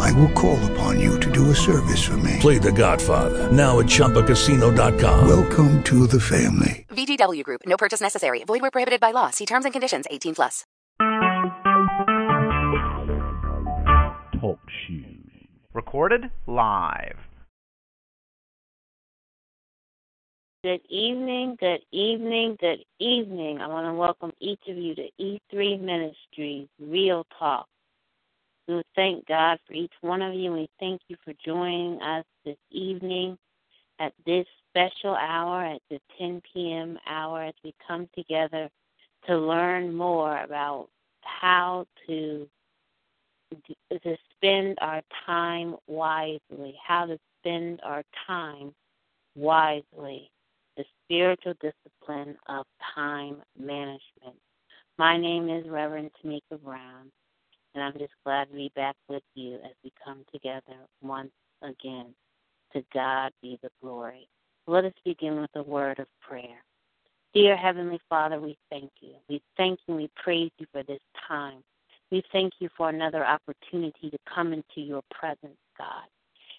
I will call upon you to do a service for me. Play The Godfather now at ChumbaCasino.com. Welcome to the family. VGW Group. No purchase necessary. Void where prohibited by law. See terms and conditions. 18 plus. Talk shoes. Recorded live. Good evening, good evening, good evening. I want to welcome each of you to E3 Ministries Real Talk. We thank God for each one of you. We thank you for joining us this evening at this special hour, at the 10 p.m. hour, as we come together to learn more about how to to spend our time wisely, how to spend our time wisely, the spiritual discipline of time management. My name is Reverend Tamika Brown, and I'm just glad to be back with you as we come together once again. To God be the glory. Let us begin with a word of prayer. Dear Heavenly Father, we thank you. We thank you and we praise you for this time. We thank you for another opportunity to come into your presence, God.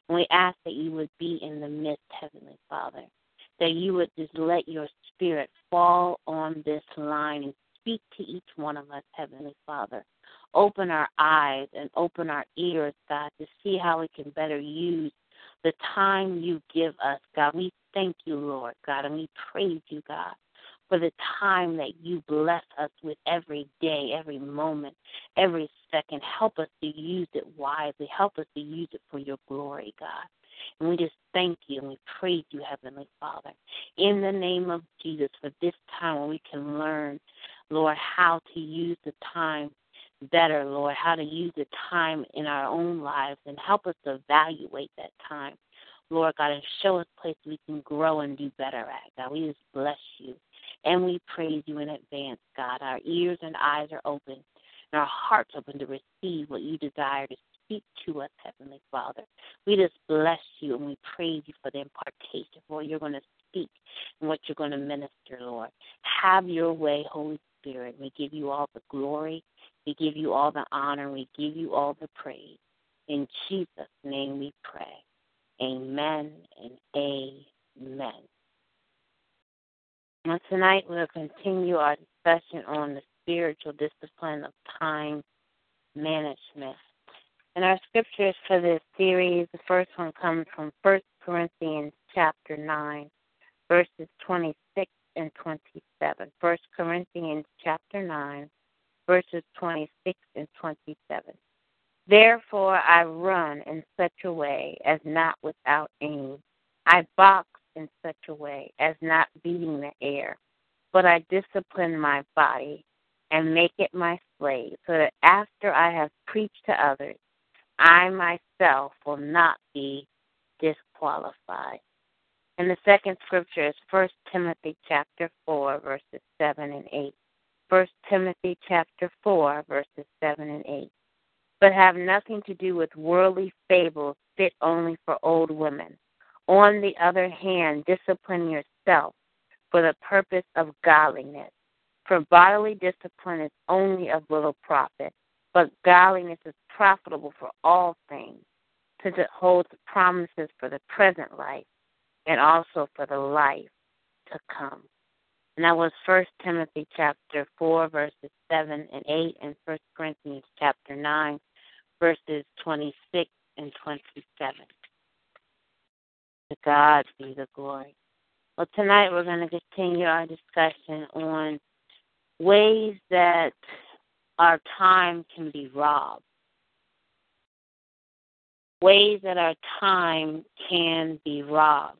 And we ask that you would be in the midst, Heavenly Father, that you would just let your spirit fall on this line and speak to each one of us, Heavenly Father. Open our eyes and open our ears, God, to see how we can better use the time you give us, God. We thank you, Lord, God, and we praise you, God for the time that you bless us with every day, every moment, every second. Help us to use it wisely. Help us to use it for your glory, God. And we just thank you and we praise you, Heavenly Father, in the name of Jesus for this time when we can learn, Lord, how to use the time better, Lord, how to use the time in our own lives and help us evaluate that time. Lord God, and show us places we can grow and do better at. God, we just bless you and we praise you in advance, God. Our ears and eyes are open and our hearts open to receive what you desire to speak to us, Heavenly Father. We just bless you and we praise you for the impartation, for what you're going to speak and what you're going to minister, Lord. Have your way, Holy Spirit. We give you all the glory. We give you all the honor. We give you all the praise. In Jesus' name we pray. Amen and amen. Well, tonight we'll continue our discussion on the spiritual discipline of time management. And our scriptures for this series, the first one comes from 1 Corinthians chapter 9, verses 26 and 27. 1 Corinthians chapter 9, verses 26 and 27. Therefore I run in such a way as not without aim. I box in such a way as not beating the air, but I discipline my body and make it my slave, so that after I have preached to others, I myself will not be disqualified. And the second scripture is First Timothy chapter four, verses seven and eight. First Timothy chapter four, verses seven and eight. But have nothing to do with worldly fables fit only for old women on the other hand, discipline yourself for the purpose of godliness. For bodily discipline is only of little profit, but godliness is profitable for all things, since it holds promises for the present life and also for the life to come. And that was First Timothy chapter four, verses seven and eight, and First Corinthians chapter nine, verses twenty six and twenty seven. To God be the glory. Well, tonight we're going to continue our discussion on ways that our time can be robbed. Ways that our time can be robbed.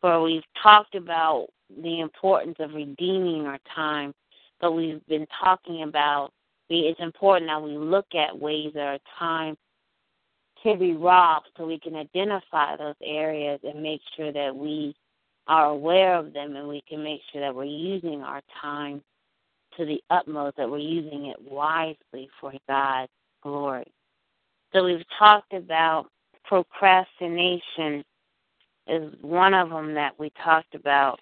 For we've talked about the importance of redeeming our time, but we've been talking about it's important that we look at ways that our time can be robbed so we can identify those areas and make sure that we are aware of them and we can make sure that we're using our time to the utmost, that we're using it wisely for God's glory. So we've talked about procrastination is one of them that we talked about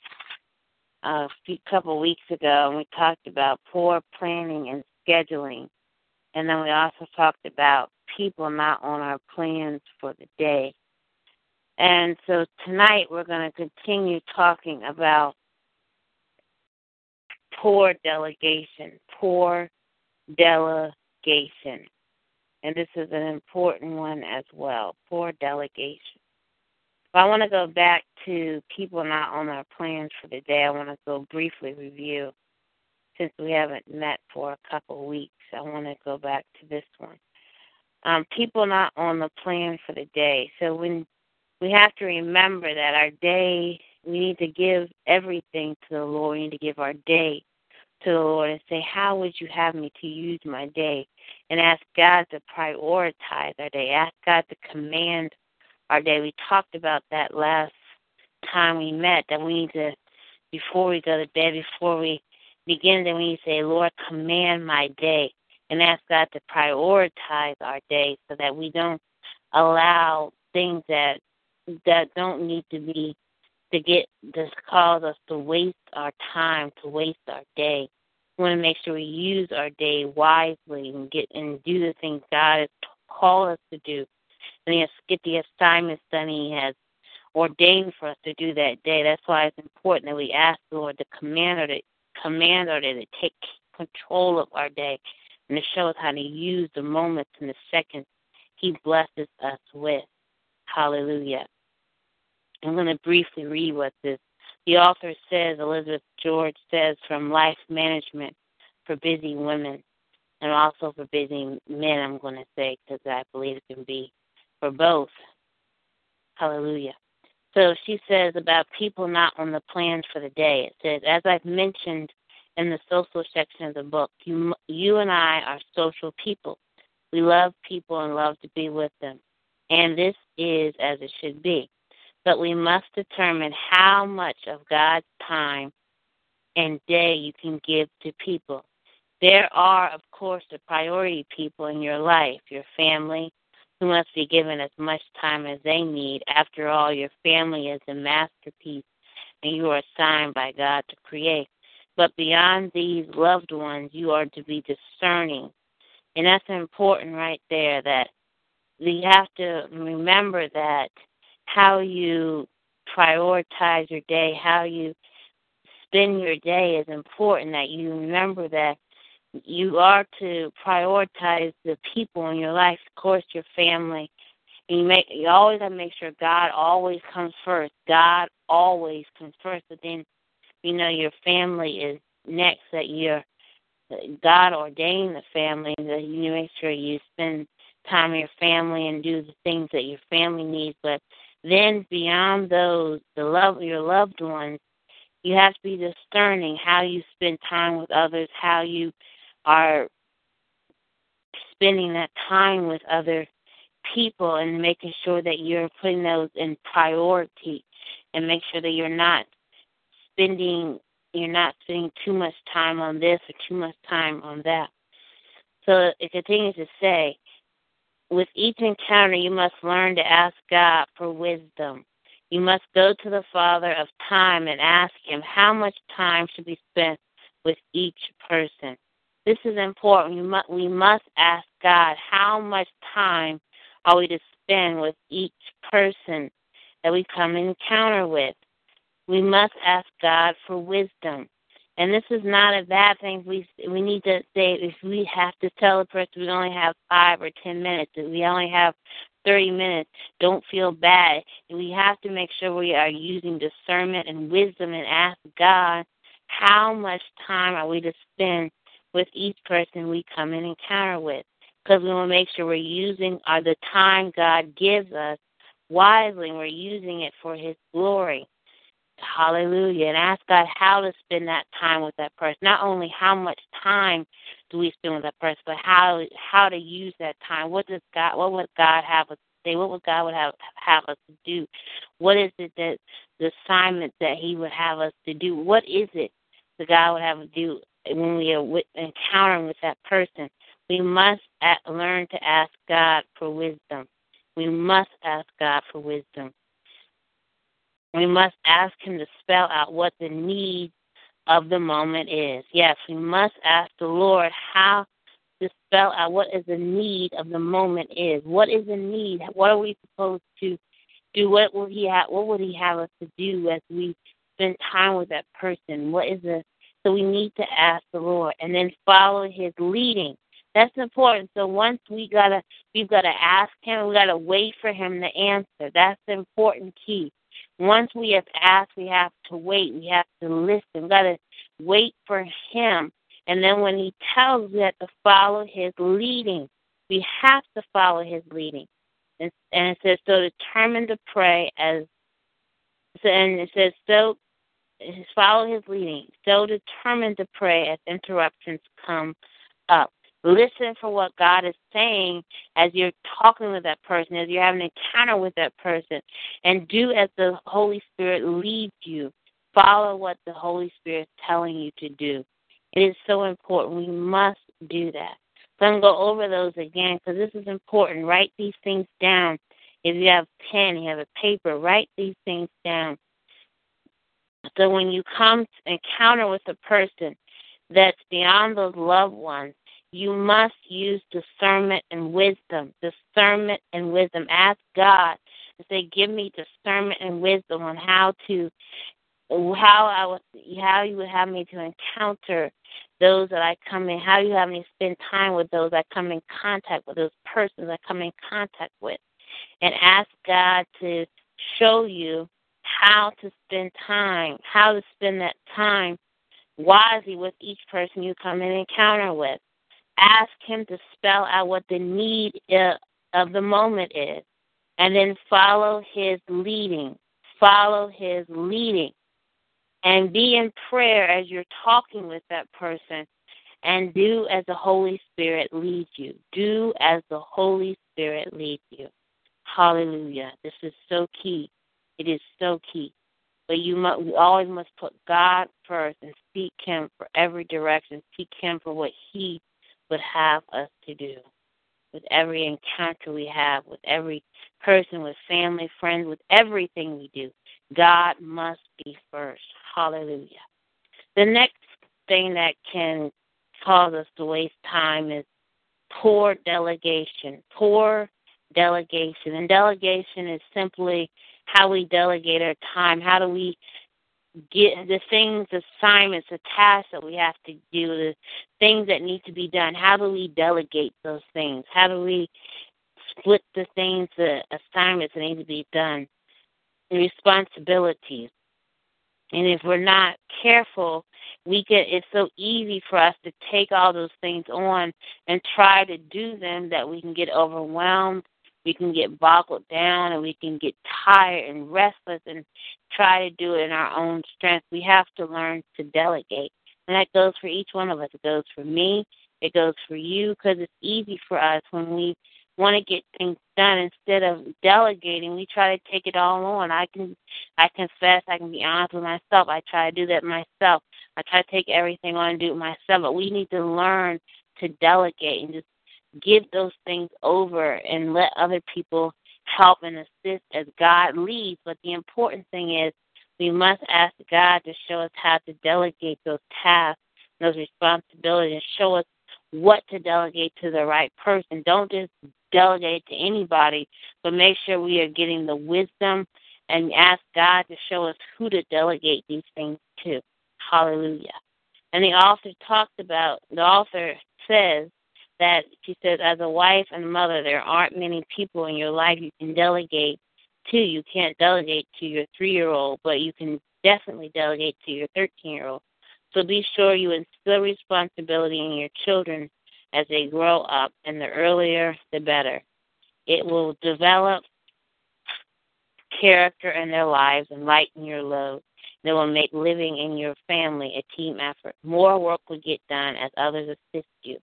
a few couple weeks ago, and we talked about poor planning and scheduling, and then we also talked about people not on our plans for the day. And so tonight we're going to continue talking about poor delegation, poor delegation. And this is an important one as well poor delegation. But I want to go back to people not on our plans for the day. I want to go briefly review since we haven't met for a couple weeks. I want to go back to this one. Um, people not on the plan for the day. So when we have to remember that our day, we need to give everything to the Lord. We need to give our day to the Lord and say, How would you have me to use my day? And ask God to prioritize our day. Ask God to command our day. We talked about that last time we met, that we need to, before we go to bed, before we begin, then we need to say, Lord, command my day. And ask God to prioritize our day so that we don't allow things that that don't need to be to get this cause us to waste our time, to waste our day. We want to make sure we use our day wisely and get and do the things God has called us to do, and He has the assignments that He has ordained for us to do that day. That's why it's important that we ask the Lord to command or to command or to take control of our day and to show us how to use the moments and the seconds He blesses us with. Hallelujah. I'm going to briefly read what this the author says. Elizabeth George says from Life Management for Busy Women and also for busy men. I'm going to say because I believe it can be for both. Hallelujah. So she says about people not on the plans for the day. It says, as I've mentioned in the social section of the book, you, you and I are social people. We love people and love to be with them. And this is as it should be but we must determine how much of God's time and day you can give to people. There are, of course, the priority people in your life, your family, who must be given as much time as they need. After all, your family is a masterpiece and you are assigned by God to create. But beyond these loved ones, you are to be discerning. And that's important right there that we have to remember that how you prioritize your day, how you spend your day is important that you remember that you are to prioritize the people in your life, of course your family. And you make you always have to make sure God always comes first. God always comes first, but then you know your family is next that you're God ordained the family that you make sure you spend time with your family and do the things that your family needs, but then beyond those, the love your loved ones, you have to be discerning how you spend time with others, how you are spending that time with other people and making sure that you're putting those in priority and make sure that you're not spending you're not spending too much time on this or too much time on that. So it continues to say, with each encounter, you must learn to ask God for wisdom. You must go to the Father of time and ask Him how much time should be spent with each person. This is important. We must, we must ask God how much time are we to spend with each person that we come encounter with. We must ask God for wisdom. And this is not a bad thing. We we need to say if we have to tell a person we only have five or ten minutes, if we only have thirty minutes, don't feel bad. We have to make sure we are using discernment and wisdom and ask God how much time are we to spend with each person we come in encounter with. Because we want to make sure we're using our, the time God gives us wisely and we're using it for His glory. Hallelujah. And ask God how to spend that time with that person. Not only how much time do we spend with that person, but how how to use that time. What does God what would God have us say? What would God would have have us do? What is it that the assignment that He would have us to do? What is it that God would have us do when we are with, encountering with that person? We must at, learn to ask God for wisdom. We must ask God for wisdom. We must ask Him to spell out what the need of the moment is. Yes, we must ask the Lord how to spell out what is the need of the moment is. What is the need? What are we supposed to do? What will He have? What would He have us to do as we spend time with that person? What is the so we need to ask the Lord and then follow His leading. That's important. So once we gotta, we've gotta ask Him. We gotta wait for Him to answer. That's the important key. Once we have asked, we have to wait. We have to listen. We got to wait for Him. And then when He tells, we have to follow His leading. We have to follow His leading. And, and it says, so determined to pray as, and it says, so follow His leading. So determined to pray as interruptions come up. Listen for what God is saying as you're talking with that person, as you're having an encounter with that person, and do as the Holy Spirit leads you. Follow what the Holy Spirit is telling you to do. It is so important. We must do that. So I'm going to go over those again because this is important. Write these things down. If you have pen, you have a paper, write these things down. So when you come encounter with a person that's beyond those loved ones, you must use discernment and wisdom. Discernment and wisdom. Ask God to say, "Give me discernment and wisdom on how to, how I would, how you would have me to encounter those that I come in, how you have me spend time with those I come in contact with, those persons I come in contact with, and ask God to show you how to spend time, how to spend that time wisely with each person you come in encounter with ask Him to spell out what the need of the moment is, and then follow His leading. Follow His leading. And be in prayer as you're talking with that person, and do as the Holy Spirit leads you. Do as the Holy Spirit leads you. Hallelujah. This is so key. It is so key. But you must, we always must put God first and seek Him for every direction. Seek Him for what He would have us to do. With every encounter we have, with every person, with family, friends, with everything we do, God must be first. Hallelujah. The next thing that can cause us to waste time is poor delegation. Poor delegation. And delegation is simply how we delegate our time. How do we get the things, assignments, the tasks that we have to do, the things that need to be done. How do we delegate those things? How do we split the things, the assignments that need to be done, the responsibilities? And if we're not careful, we get it's so easy for us to take all those things on and try to do them that we can get overwhelmed we can get boggled down and we can get tired and restless and try to do it in our own strength. We have to learn to delegate. And that goes for each one of us. It goes for me. It goes for you because it's easy for us when we want to get things done instead of delegating we try to take it all on i can i confess i can be honest with myself i try to do that myself i try to take everything on and do it myself but we need to learn to delegate and just give those things over and let other people help and assist as God leads. But the important thing is we must ask God to show us how to delegate those tasks, those responsibilities, and show us what to delegate to the right person. Don't just delegate to anybody, but make sure we are getting the wisdom and ask God to show us who to delegate these things to. Hallelujah. And the author talks about, the author says that she says, as a wife and mother, there aren't many people in your life you can delegate to. You can't delegate to your three year old, but you can definitely delegate to your 13 year old. So be sure you instill responsibility in your children as they grow up, and the earlier the better. It will develop character in their lives and lighten your load. It will make living in your family a team effort. More work will get done as others assist you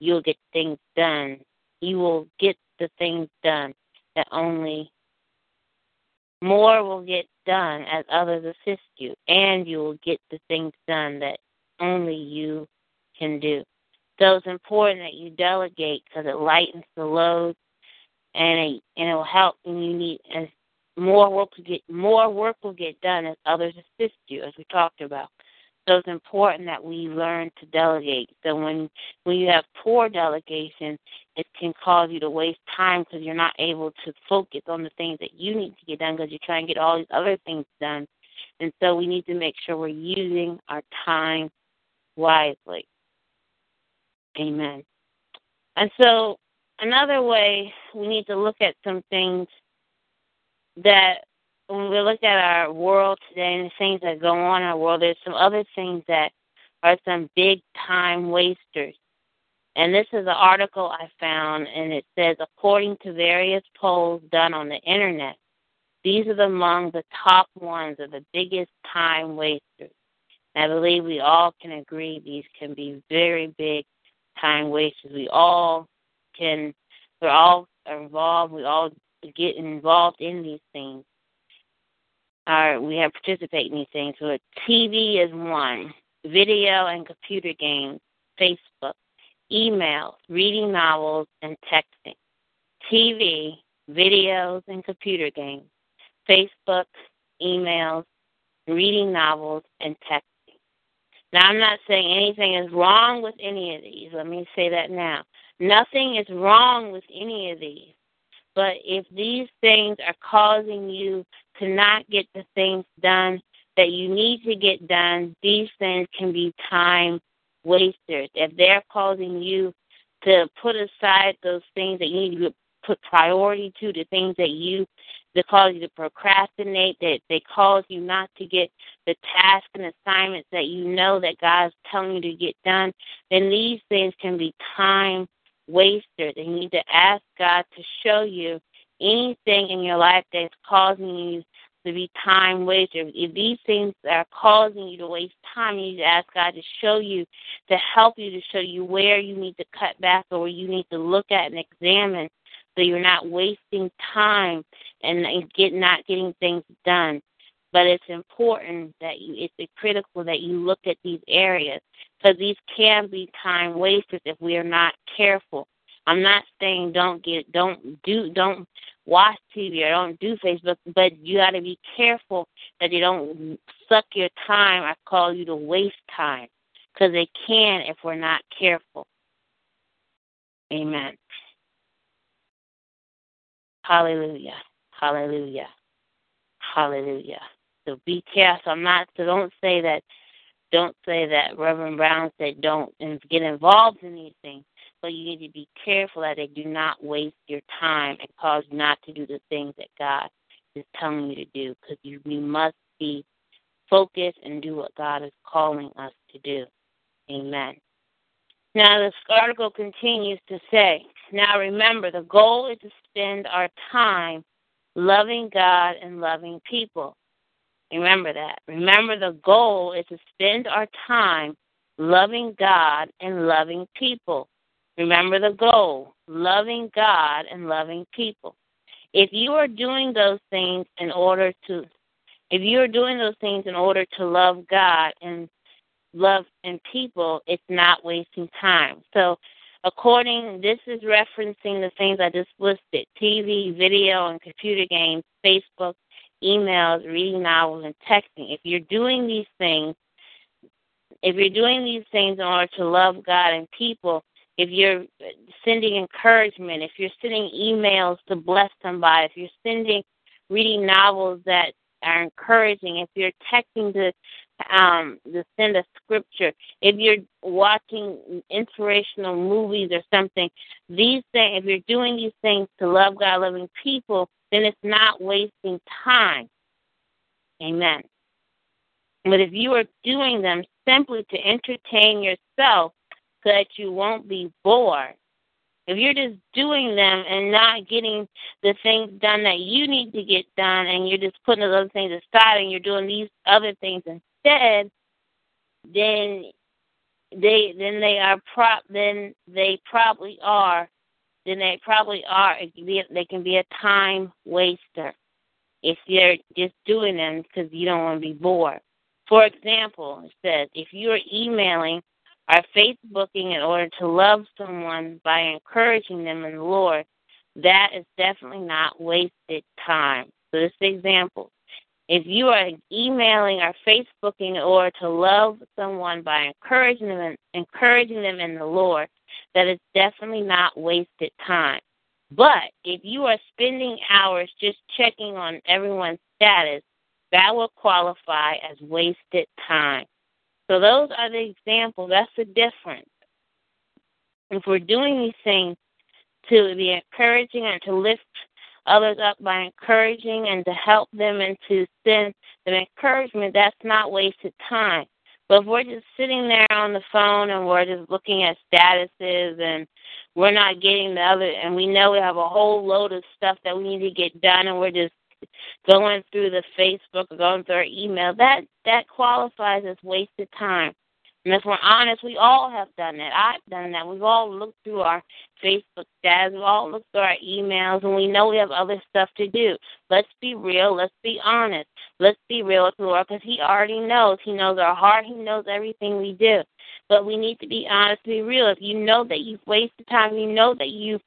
you'll get things done. You will get the things done. that only more will get done as others assist you, and you will get the things done that only you can do. So it's important that you delegate because it lightens the load, and it and it will help. And you need as more work will get more work will get done as others assist you, as we talked about. So it's important that we learn to delegate. So when when you have poor delegation, it can cause you to waste time because you're not able to focus on the things that you need to get done because you're trying to get all these other things done. And so we need to make sure we're using our time wisely. Amen. And so another way we need to look at some things that when we look at our world today and the things that go on in our world, there's some other things that are some big time wasters. And this is an article I found, and it says, according to various polls done on the internet, these are among the top ones of the biggest time wasters. And I believe we all can agree these can be very big time wasters. We all can, we're all involved, we all get involved in these things are we have participate in these things. So TV is one, video and computer games, Facebook, email, reading novels, and texting. TV, videos, and computer games, Facebook, emails, reading novels, and texting. Now, I'm not saying anything is wrong with any of these. Let me say that now. Nothing is wrong with any of these. But if these things are causing you to not get the things done that you need to get done, these things can be time wasters. If they're causing you to put aside those things that you need to put priority to, the things that you that cause you to procrastinate, that they cause you not to get the tasks and assignments that you know that God's telling you to get done, then these things can be time wasters. And you need to ask God to show you anything in your life that's causing you to be time wasters. If these things are causing you to waste time, you need to ask God to show you, to help you, to show you where you need to cut back or where you need to look at and examine so you're not wasting time and get not getting things done. But it's important that you it's critical that you look at these areas because these can be time wasters if we are not careful. I'm not saying don't get don't do don't watch TV or don't do Facebook, but you got to be careful that they don't suck your time I call you to waste time because they can if we're not careful. Amen. Hallelujah. Hallelujah. Hallelujah. So be careful. I'm not so don't say that don't say that Reverend Brown said don't get involved in these But you need to be careful that they do not waste your time and cause you not to do the things that God is telling you to do. Because you we must be focused and do what God is calling us to do. Amen. Now this article continues to say, now remember the goal is to spend our time loving God and loving people. Remember that. Remember the goal is to spend our time loving God and loving people. Remember the goal loving God and loving people. If you are doing those things in order to, if you are doing those things in order to love God and love and people, it's not wasting time. So, according, this is referencing the things I just listed TV, video, and computer games, Facebook, emails, reading novels, and texting. If you're doing these things, if you're doing these things in order to love God and people, if you're sending encouragement, if you're sending emails to bless somebody, if you're sending reading novels that are encouraging, if you're texting to um to send a scripture, if you're watching inspirational movies or something, these things if you're doing these things to love God loving people, then it's not wasting time. Amen. But if you are doing them simply to entertain yourself, so that you won't be bored. If you're just doing them and not getting the things done that you need to get done, and you're just putting those other things aside and you're doing these other things instead, then they then they are prop then they probably are then they probably are. They can be a time waster if you're just doing them because you don't want to be bored. For example, it says if you are emailing or Facebooking in order to love someone by encouraging them in the Lord, that is definitely not wasted time. So this example. If you are emailing or Facebooking in order to love someone by encouraging them encouraging them in the Lord, that is definitely not wasted time. But if you are spending hours just checking on everyone's status, that will qualify as wasted time. So those are the examples. That's the difference. If we're doing these things to be encouraging and to lift others up by encouraging and to help them and to send them encouragement, that's not wasted time. But if we're just sitting there on the phone and we're just looking at statuses and we're not getting the other, and we know we have a whole load of stuff that we need to get done, and we're just going through the Facebook or going through our email, that that qualifies as wasted time. And if we're honest, we all have done that. I've done that. We've all looked through our Facebook stats. We've all looked through our emails, and we know we have other stuff to do. Let's be real. Let's be honest. Let's be real with the Lord because He already knows. He knows our heart. He knows everything we do. But we need to be honest, be real. If you know that you've wasted time, you know that you've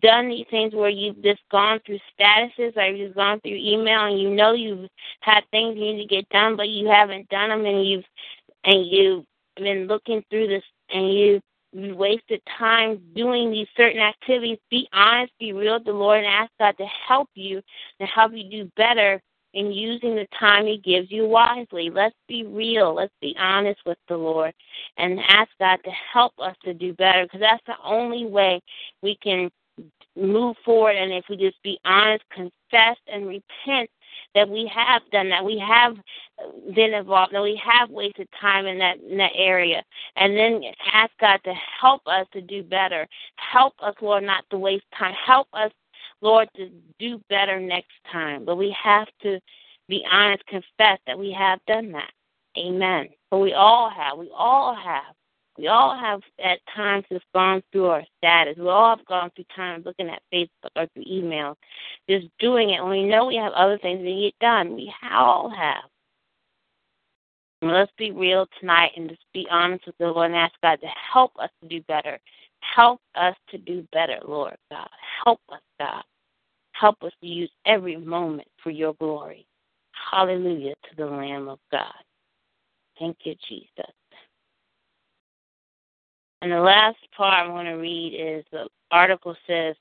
done these things where you've just gone through statuses or you've gone through email and you know you've had things you need to get done, but you haven't done them and you've and you've been looking through this and you you wasted time doing these certain activities, be honest, be real with the Lord, and ask God to help you and help you do better in using the time He gives you wisely. Let's be real. Let's be honest with the Lord and ask God to help us to do better because that's the only way we can move forward. And if we just be honest, confess, and repent that we have done that, we have been involved, that we have wasted time in that in that area, and then ask God to help us to do better. Help us, Lord, not to waste time. Help us Lord, to do better next time. But we have to be honest, confess that we have done that. Amen. But we all have. We all have. We all have at times just gone through our status. We all have gone through times looking at Facebook or through email, just doing it when we know we have other things to get done. We all have. And let's be real tonight and just be honest with the Lord and ask God to help us to do better. Help us to do better, Lord God. Help us, God. Help us to use every moment for your glory. Hallelujah to the Lamb of God. Thank you, Jesus. And the last part I want to read is the article says,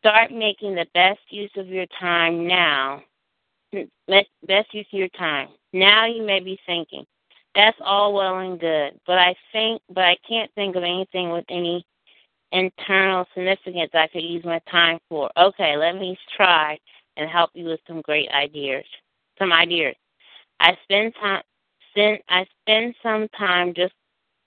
Start making the best use of your time now. Hmm, best use of your time. Now you may be thinking, that's all well and good, but I think, but I can't think of anything with any internal significance I could use my time for. Okay, let me try and help you with some great ideas. Some ideas. I spend time spend I spend some time just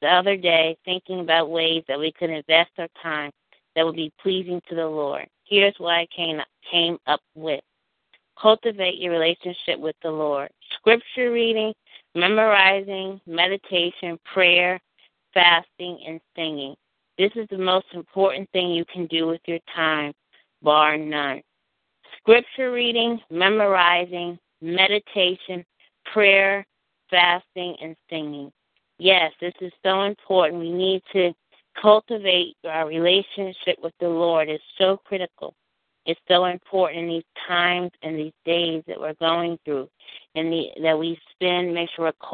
the other day thinking about ways that we could invest our time that would be pleasing to the Lord. Here's what I came came up with. Cultivate your relationship with the Lord. Scripture reading, memorizing, meditation, prayer, fasting, and singing. This is the most important thing you can do with your time, bar none. Scripture reading, memorizing, meditation, prayer, fasting, and singing. Yes, this is so important. We need to cultivate our relationship with the Lord. It's so critical. It's so important in these times and these days that we're going through, and the, that we spend. Make sure we're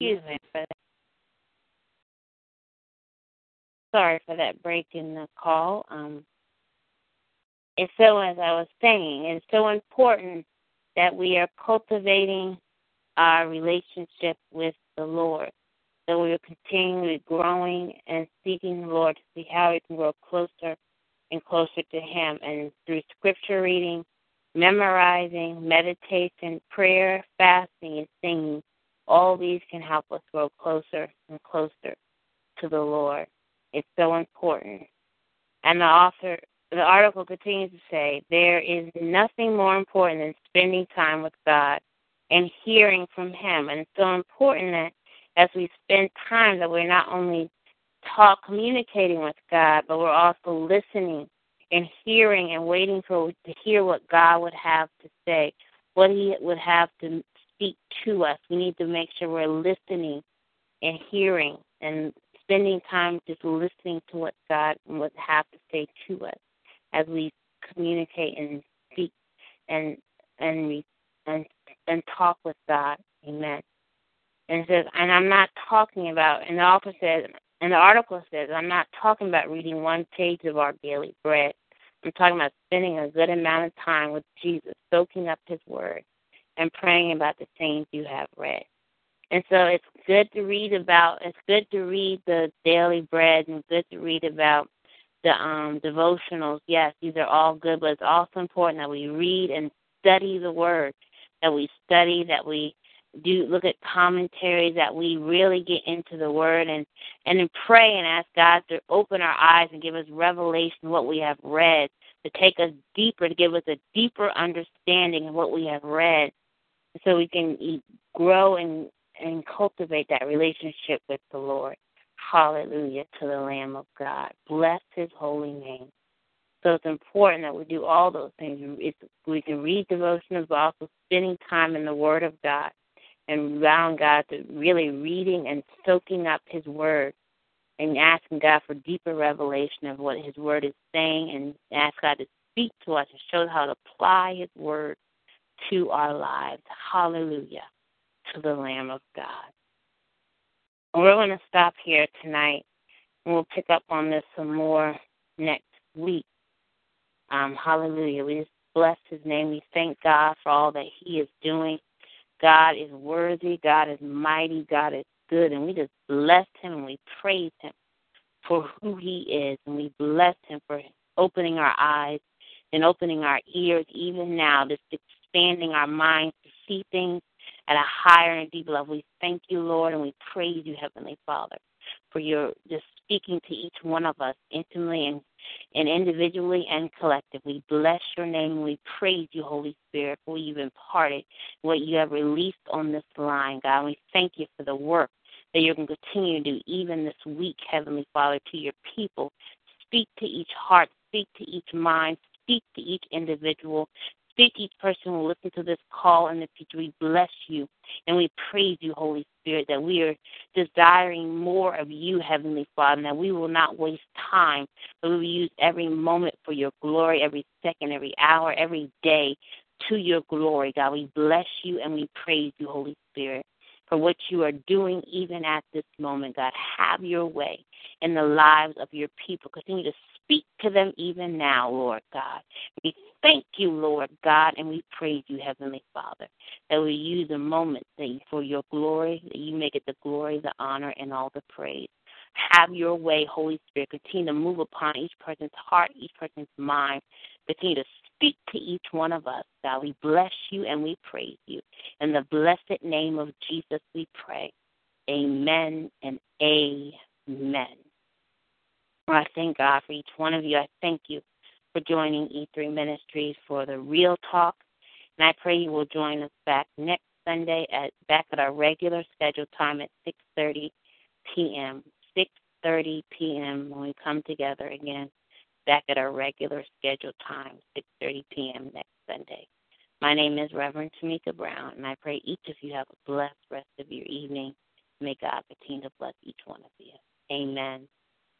Excuse me for that. Sorry for that break in the call. Um, and so, as I was saying, it's so important that we are cultivating our relationship with the Lord. So we are continually growing and seeking the Lord to see how we can grow closer and closer to Him. And through scripture reading, memorizing, meditation, prayer, fasting, and singing, all these can help us grow closer and closer to the Lord. It's so important. And the author, the article continues to say, there is nothing more important than spending time with God and hearing from Him. And it's so important that as we spend time, that we're not only talk communicating with God, but we're also listening and hearing and waiting for to hear what God would have to say, what He would have to speak to us. We need to make sure we're listening and hearing and spending time just listening to what God would have to say to us as we communicate and speak and and and and talk with God. Amen. And says, and I'm not talking about, and the author says, and the article says, I'm not talking about reading one page of our daily bread. I'm talking about spending a good amount of time with Jesus, soaking up His Word, and praying about the things you have read. And so it's good to read about. It's good to read the daily bread, and good to read about the um devotionals. Yes, these are all good, but it's also important that we read and study the Word, that we study, that we do look at commentaries that we really get into the word and and then pray and ask God to open our eyes and give us revelation what we have read to take us deeper to give us a deeper understanding of what we have read so we can grow and and cultivate that relationship with the Lord. Hallelujah to the Lamb of God. Bless his holy name. So it's important that we do all those things. It's, we can read devotionals, but also spending time in the Word of God and allowing God to really reading and soaking up His Word and asking God for deeper revelation of what His Word is saying and ask God to speak to us and show us how to apply His Word to our lives. Hallelujah to the Lamb of God. We're going to stop here tonight and we'll pick up on this some more next week. Um, hallelujah. We just bless His name. We thank God for all that He is doing God is worthy, God is mighty, God is good, and we just bless Him and we praise Him for who He is, and we bless Him for opening our eyes and opening our ears even now, just expanding our minds to see things at a higher and deeper level. We thank you, Lord, and we praise you, Heavenly Father, for your just speaking to each one of us intimately and and individually and collectively. Bless your name. We praise you, Holy Spirit, for you've imparted what you have released on this line, God. We thank you for the work that you're going to continue to do even this week, Heavenly Father, to your people. Speak to each heart, speak to each mind, speak to each individual, speak each person who listen to this call in the future. We bless you and we praise you, Holy Spirit, that we are desiring more of you, Heavenly Father, and that we will not waste time, but we will use every moment for your glory, every second, every hour, every day to your glory, God. We bless you and we praise you, Holy Spirit for what you are doing even at this moment, God. Have your way in the lives of your people. Continue to speak to them even now, Lord God. We thank you, Lord God, and we praise you, Heavenly Father, that we use a moment for your glory, that you make it the glory, the honor, and all the praise. Have your way, Holy Spirit. Continue to move upon each person's heart, each person's mind. Continue to speak to each one of us. God, we bless you and we praise you. In the blessed name of Jesus, we pray. Amen and amen. I thank God for each one of you. I thank you for joining E3 Ministries for the Real Talk. And I pray you will join us back next Sunday at back at our regular scheduled time at 6:30 p.m. 6:30 p.m. when we come together again back at our regular scheduled time 6:30 p.m. next Sunday. My name is Reverend Tamika Brown, and I pray each of you have a blessed rest of your evening. May God continue to bless each one of you. Amen